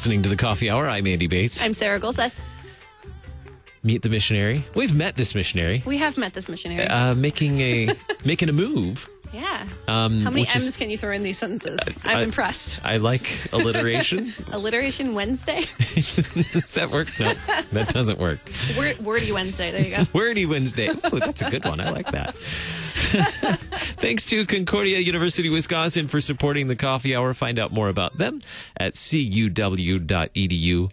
listening to the Coffee Hour. I'm Andy Bates. I'm Sarah Golseth. Meet the missionary. We've met this missionary. We have met this missionary. Uh, making a making a move. yeah. Um, How many M's is- can you throw in these sentences? I'm I- impressed. I like alliteration. Alliteration Wednesday. Does that work? No, that doesn't work. Word, wordy Wednesday. There you go. Wordy Wednesday. Ooh, that's a good one. I like that. Thanks to Concordia University, Wisconsin for supporting the coffee hour. Find out more about them at cuw.edu.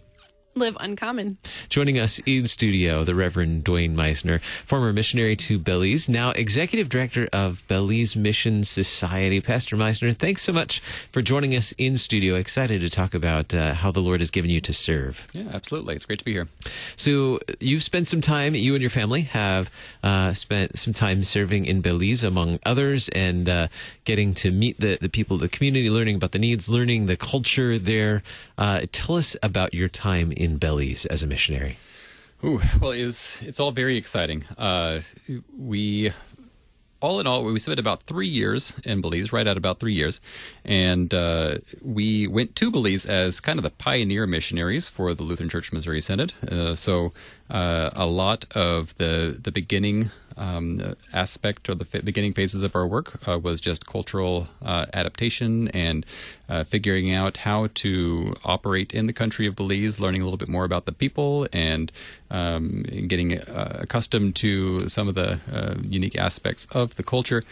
Live uncommon. Joining us in studio, the Reverend Duane Meissner, former missionary to Belize, now executive director of Belize Mission Society. Pastor Meissner, thanks so much for joining us in studio. Excited to talk about uh, how the Lord has given you to serve. Yeah, absolutely. It's great to be here. So you've spent some time, you and your family have uh, spent some time serving in Belize, among others, and uh, getting to meet the, the people, the community, learning about the needs, learning the culture there. Uh, tell us about your time in Belize as a missionary. Ooh, well, it was, it's all very exciting. Uh, we, all in all, we spent about three years in Belize, right at about three years. And uh, we went to Belize as kind of the pioneer missionaries for the Lutheran Church Missouri Synod. Uh, so uh, a lot of the, the beginning um, aspect or the beginning phases of our work uh, was just cultural uh, adaptation and uh, figuring out how to operate in the country of Belize, learning a little bit more about the people, and um, getting uh, accustomed to some of the uh, unique aspects of the culture.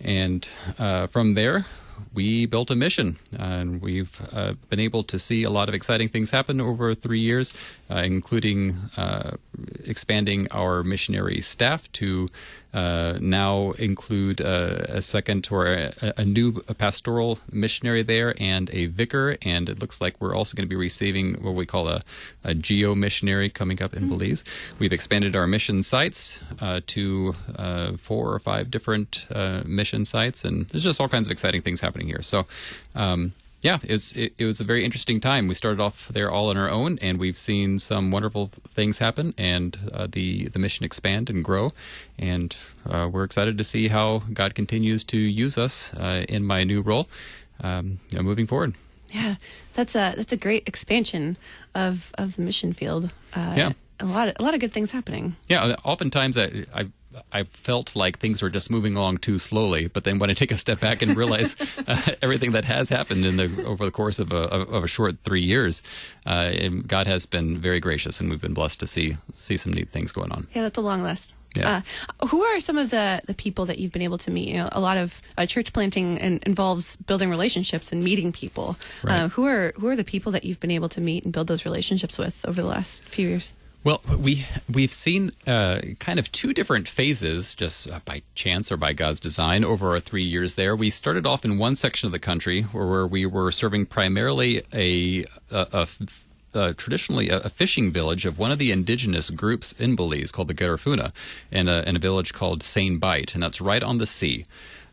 And uh, from there, we built a mission, and we've uh, been able to see a lot of exciting things happen over three years, uh, including uh, expanding our missionary staff to uh, now include uh, a second or a, a new pastoral missionary there and a vicar. And it looks like we're also going to be receiving what we call a, a geo missionary coming up in Belize. We've expanded our mission sites uh, to uh, four or five different uh, mission sites, and there's just all kinds of exciting things happening here. So, um, yeah, it's, it, it was a very interesting time. We started off there all on our own, and we've seen some wonderful things happen, and uh, the the mission expand and grow. And uh, we're excited to see how God continues to use us uh, in my new role, um, moving forward. Yeah, that's a that's a great expansion of of the mission field. Uh, Yeah. a lot of, a lot of good things happening. Yeah, oftentimes I, I I felt like things were just moving along too slowly, but then when I take a step back and realize uh, everything that has happened in the over the course of a of a short three years, uh, God has been very gracious, and we've been blessed to see see some neat things going on. Yeah, that's a long list. Yeah. Uh, who are some of the, the people that you've been able to meet? You know, a lot of uh, church planting in, involves building relationships and meeting people. Right. Uh, who are who are the people that you've been able to meet and build those relationships with over the last few years? Well, we we've seen uh, kind of two different phases, just uh, by chance or by God's design, over our three years there. We started off in one section of the country where, we were serving primarily a, a, uh, traditionally a, fishing village of one of the indigenous groups in Belize called the Garifuna, in a, in a village called Seine Bight, and that's right on the sea.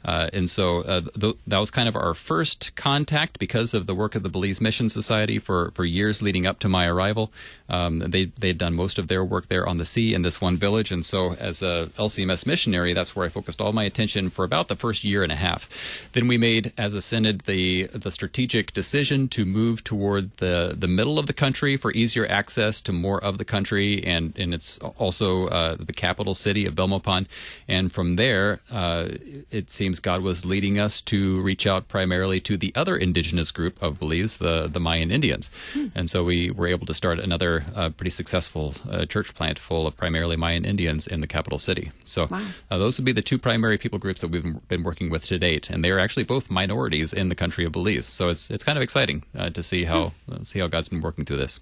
Uh, and so uh, th- that was kind of our first contact because of the work of the Belize Mission Society for, for years leading up to my arrival. Um, they they had done most of their work there on the sea in this one village, and so as a LCMS missionary, that's where I focused all my attention for about the first year and a half. Then we made, as a synod, the the strategic decision to move toward the the middle of the country for easier access to more of the country, and and it's also uh, the capital city of Belmopan. And from there, uh, it seems God was leading us to reach out primarily to the other indigenous group of Belize, the the Mayan Indians, and so we were able to start another uh, pretty successful uh, church plant full of primarily Mayan Indians in the capital city. So uh, those would be the two primary people groups that we've been working with to date, and they are actually both minorities in the country of Belize. So it's it's kind of exciting uh, to see how uh, see how God's been working through this.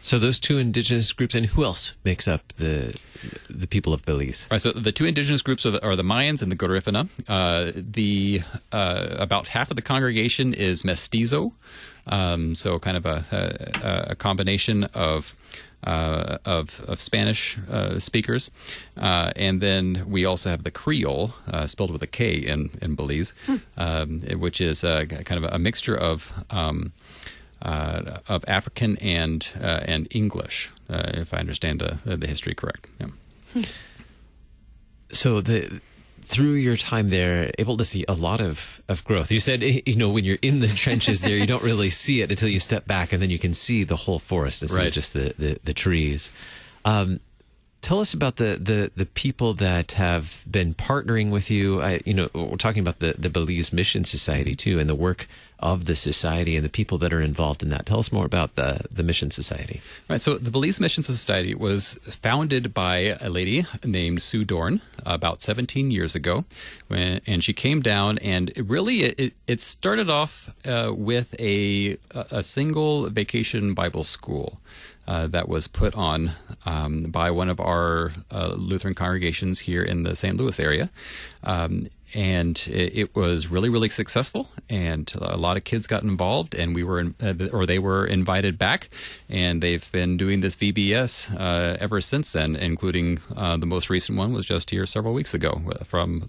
So those two indigenous groups, and who else makes up the the people of Belize? Right, so the two indigenous groups are the, are the Mayans and the Garifuna. Uh, the uh, about half of the congregation is mestizo, um, so kind of a, a, a combination of. Uh, of, of Spanish uh, speakers, uh, and then we also have the Creole, uh, spelled with a K in in Belize, um, which is uh, kind of a mixture of um, uh, of African and uh, and English, uh, if I understand uh, the history correct. Yeah. So the through your time there, able to see a lot of, of growth. You said, you know, when you're in the trenches there, you don't really see it until you step back and then you can see the whole forest instead Right. of just the, the, the trees. Um, tell us about the, the, the people that have been partnering with you. I, you know, we're talking about the, the Belize Mission Society too, and the work of the society and the people that are involved in that. Tell us more about the, the Mission Society. Right. So the Belize Mission Society was founded by a lady named Sue Dorn about 17 years ago, when, and she came down and it really it, it started off uh, with a a single vacation Bible school. Uh, that was put on um, by one of our uh, Lutheran congregations here in the St. Louis area. Um, and it, it was really, really successful, and a lot of kids got involved, and we were, in, uh, or they were invited back, and they've been doing this VBS uh, ever since then, including uh, the most recent one was just here several weeks ago from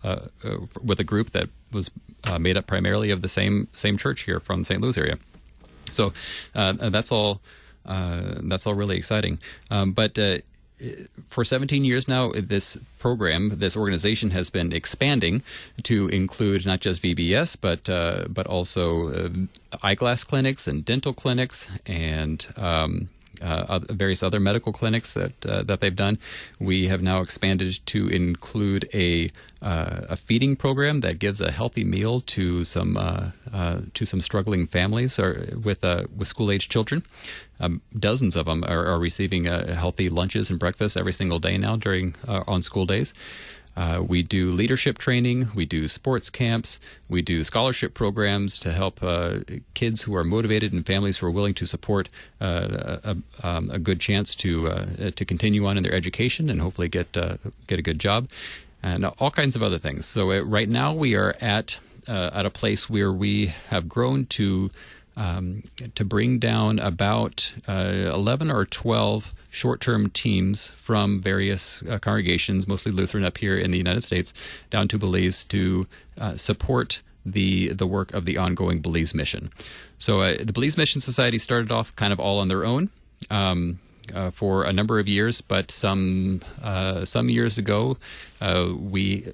with a group that was made up primarily of the same same church here from St. Louis area. So that's all. Uh, that's all really exciting. Um, but uh, for 17 years now, this program, this organization has been expanding to include not just VBS, but uh, but also uh, eyeglass clinics and dental clinics and. Um, uh, various other medical clinics that uh, that they've done. We have now expanded to include a uh, a feeding program that gives a healthy meal to some uh, uh, to some struggling families or with uh, with school age children. Um, dozens of them are, are receiving healthy lunches and breakfasts every single day now during on school days. Uh, we do leadership training. We do sports camps. We do scholarship programs to help uh, kids who are motivated and families who are willing to support uh, a, um, a good chance to uh, to continue on in their education and hopefully get uh, get a good job, and all kinds of other things. So uh, right now we are at at a place where we have grown to um, to bring down about uh, 11 or 12 short term teams from various uh, congregations, mostly Lutheran up here in the United States, down to Belize to uh, support the the work of the ongoing Belize mission. So uh, the Belize Mission Society started off kind of all on their own. Um, uh, for a number of years, but some uh, some years ago, uh, we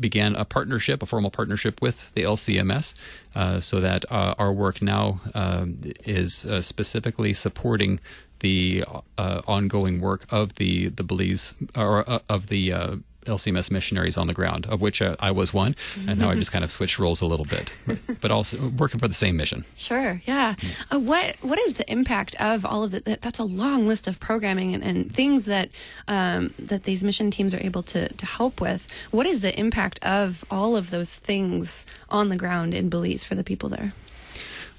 began a partnership, a formal partnership with the LCMS, uh, so that uh, our work now um, is uh, specifically supporting the uh, ongoing work of the the Belize or uh, of the uh, LCMS missionaries on the ground, of which uh, I was one, and now I just kind of switched roles a little bit, but, also working for the same mission. Sure. Yeah. Uh, what What is the impact of all of that? That's a long list of programming and, and things that um, that these mission teams are able to to help with. What is the impact of all of those things on the ground in Belize for the people there?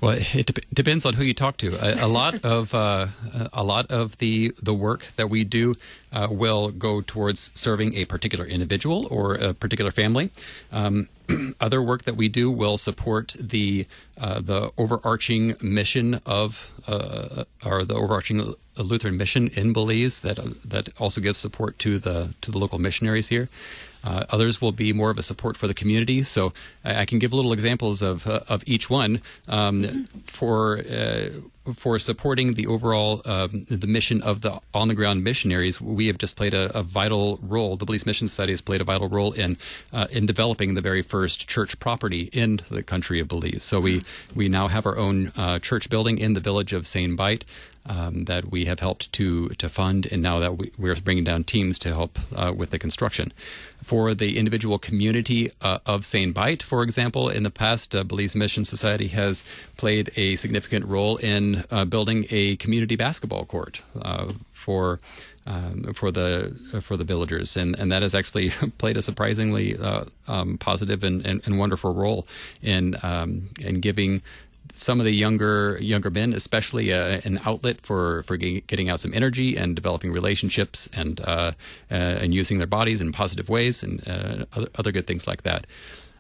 Well, it dep depends on who you talk to. A, a lot of uh, a lot of the the work that we do uh, will go towards serving a particular individual or a particular family. Um, other work that we do will support the uh, the overarching mission of uh, or the overarching Lutheran mission in Belize that that also gives support to the to the local missionaries here. Uh, others will be more of a support for the community. So I, I can give little examples of uh, of each one um, for uh, for supporting the overall um, the mission of the on the ground missionaries. We have just played a, a vital role. The Belize Mission Society has played a vital role in uh, in developing the very first church property in the country of Belize. So we we now have our own uh, church building in the village of Seine Bight um, that we have helped to to fund, and now that we, we're bringing down teams to help uh, with the construction. For the individual community uh, of Seine Bight, for example, in the past, uh, Belize Mission Society has played a significant role in uh, building a community basketball court uh, for. Um, for the for the villagers, and and that has actually played a surprisingly uh, um, positive and, and, and wonderful role in um, in giving some of the younger younger men, especially uh, an outlet for for getting out some energy and developing relationships and uh, uh, and using their bodies in positive ways and uh, other, other good things like that.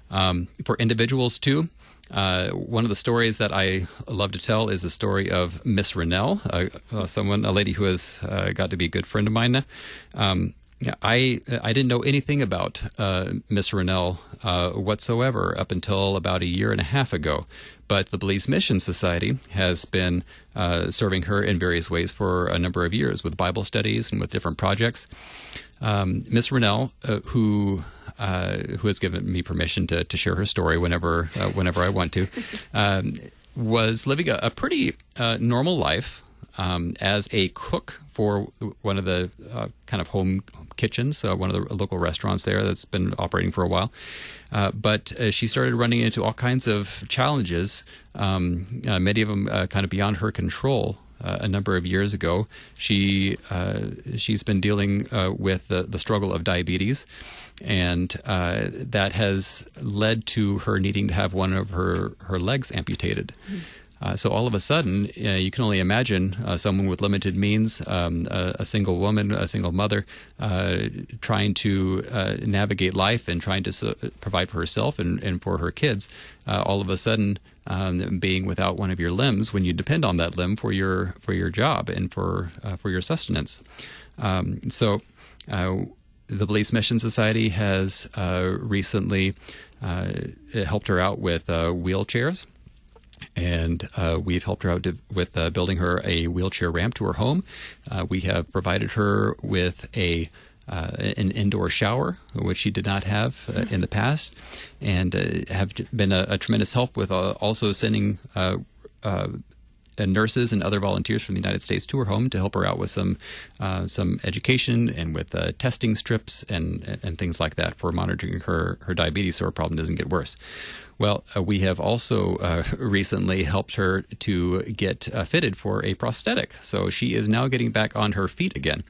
Um, for individuals too. Uh, one of the stories that I love to tell is the story of Miss Rennell, uh, uh, someone, a lady who has uh, got to be a good friend of mine. Um, I I didn't know anything about uh, Miss Rennell uh, whatsoever up until about a year and a half ago. But the Belize Mission Society has been uh, serving her in various ways for a number of years with Bible studies and with different projects. Um, Miss Rennell, uh, who uh, who has given me permission to, to share her story whenever uh, whenever I want to, um, was living a, a pretty uh, normal life um, as a cook for one of the uh, kind of home kitchens, uh, one of the local restaurants there that's been operating for a while. Uh, but uh, she started running into all kinds of challenges, um, uh, many of them uh, kind of beyond her control. A number of years ago, she she's been dealing with the, the struggle of diabetes, and that has led to her needing to have one of her her legs amputated. Mm-hmm. Uh, so all of a sudden, uh, you can only imagine uh, someone with limited means, um, a, a, single woman, a single mother, uh, trying to uh, navigate life and trying to provide for herself and, and for her kids. Uh, all of a sudden, um, being without one of your limbs when you depend on that limb for your for your job and for for your sustenance. Um, so. the Belize Mission Society has recently helped her out with wheelchairs and uh, we've helped her out to, with uh, building her a wheelchair ramp to her home. Uh, we have provided her with a uh, an indoor shower, which she did not have uh, in the past, and uh, have been a, a, tremendous help with also sending nurses and other volunteers from the United States to her home to help her out with some uh, some education and with uh, testing strips and and things like that for monitoring her her diabetes so her problem doesn't get worse. Well, uh, we have also uh, recently helped her to get uh, fitted for a prosthetic. So she is now getting back on her feet again.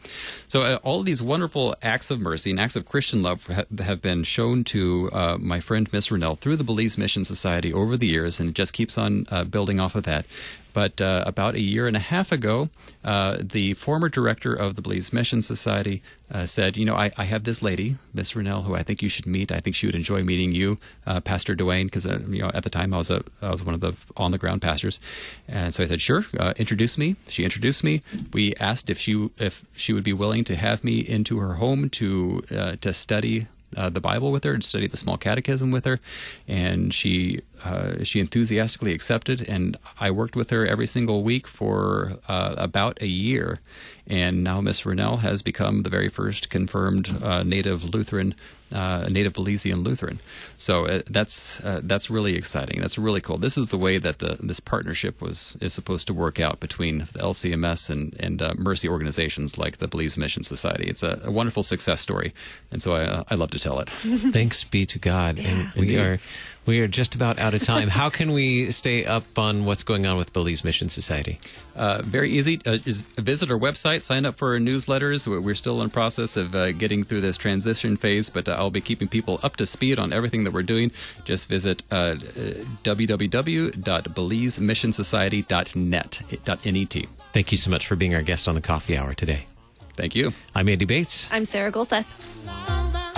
So uh, all of these wonderful acts of mercy and acts of Christian love ha- have been shown to uh, my friend Miss Rennell through the Belize Mission Society over the years, and it just keeps on uh, building off of that. But about a year and a half ago, the former director of the Belize Mission Society uh, said, "You know, I, I, have this lady, Miss Rennell, who I think you should meet. I think she would enjoy meeting you, uh, Pastor Duane, because uh, you know at the time I was a I was one of the on the ground pastors." And so I said, "Sure, uh, introduce me." She introduced me. We asked if she if she would be willing to have me into her home to to study uh, the Bible with her and study the small catechism with her, and she uh, she enthusiastically accepted. And I worked with her every single week for uh, about a year, and now Miss Rennell has become the very first confirmed uh, native Lutheran uh, native Belizean Lutheran. So uh, that's uh, that's really exciting. That's really cool. This is the way that the this partnership was is supposed to work out between the LCMS and and uh, mercy organizations like the Belize Mission Society. It's a, a wonderful success story, and so I, I love to tell it. Thanks be to God, yeah. and we Indeed. are we are just about out of time. How can we stay up on what's going on with Belize Mission Society? Uh, very easy. Uh, just visit our website, sign up for our newsletters. We're still in the process of uh, getting through this transition phase, but uh, I'll be keeping people up to speed on everything that we're doing. Just visit uh, uh www.belizemissionsociety.net. .net. Thank you so much for being our guest on the Coffee Hour today. Thank you. I'm Andy Bates. I'm Sarah Golseth.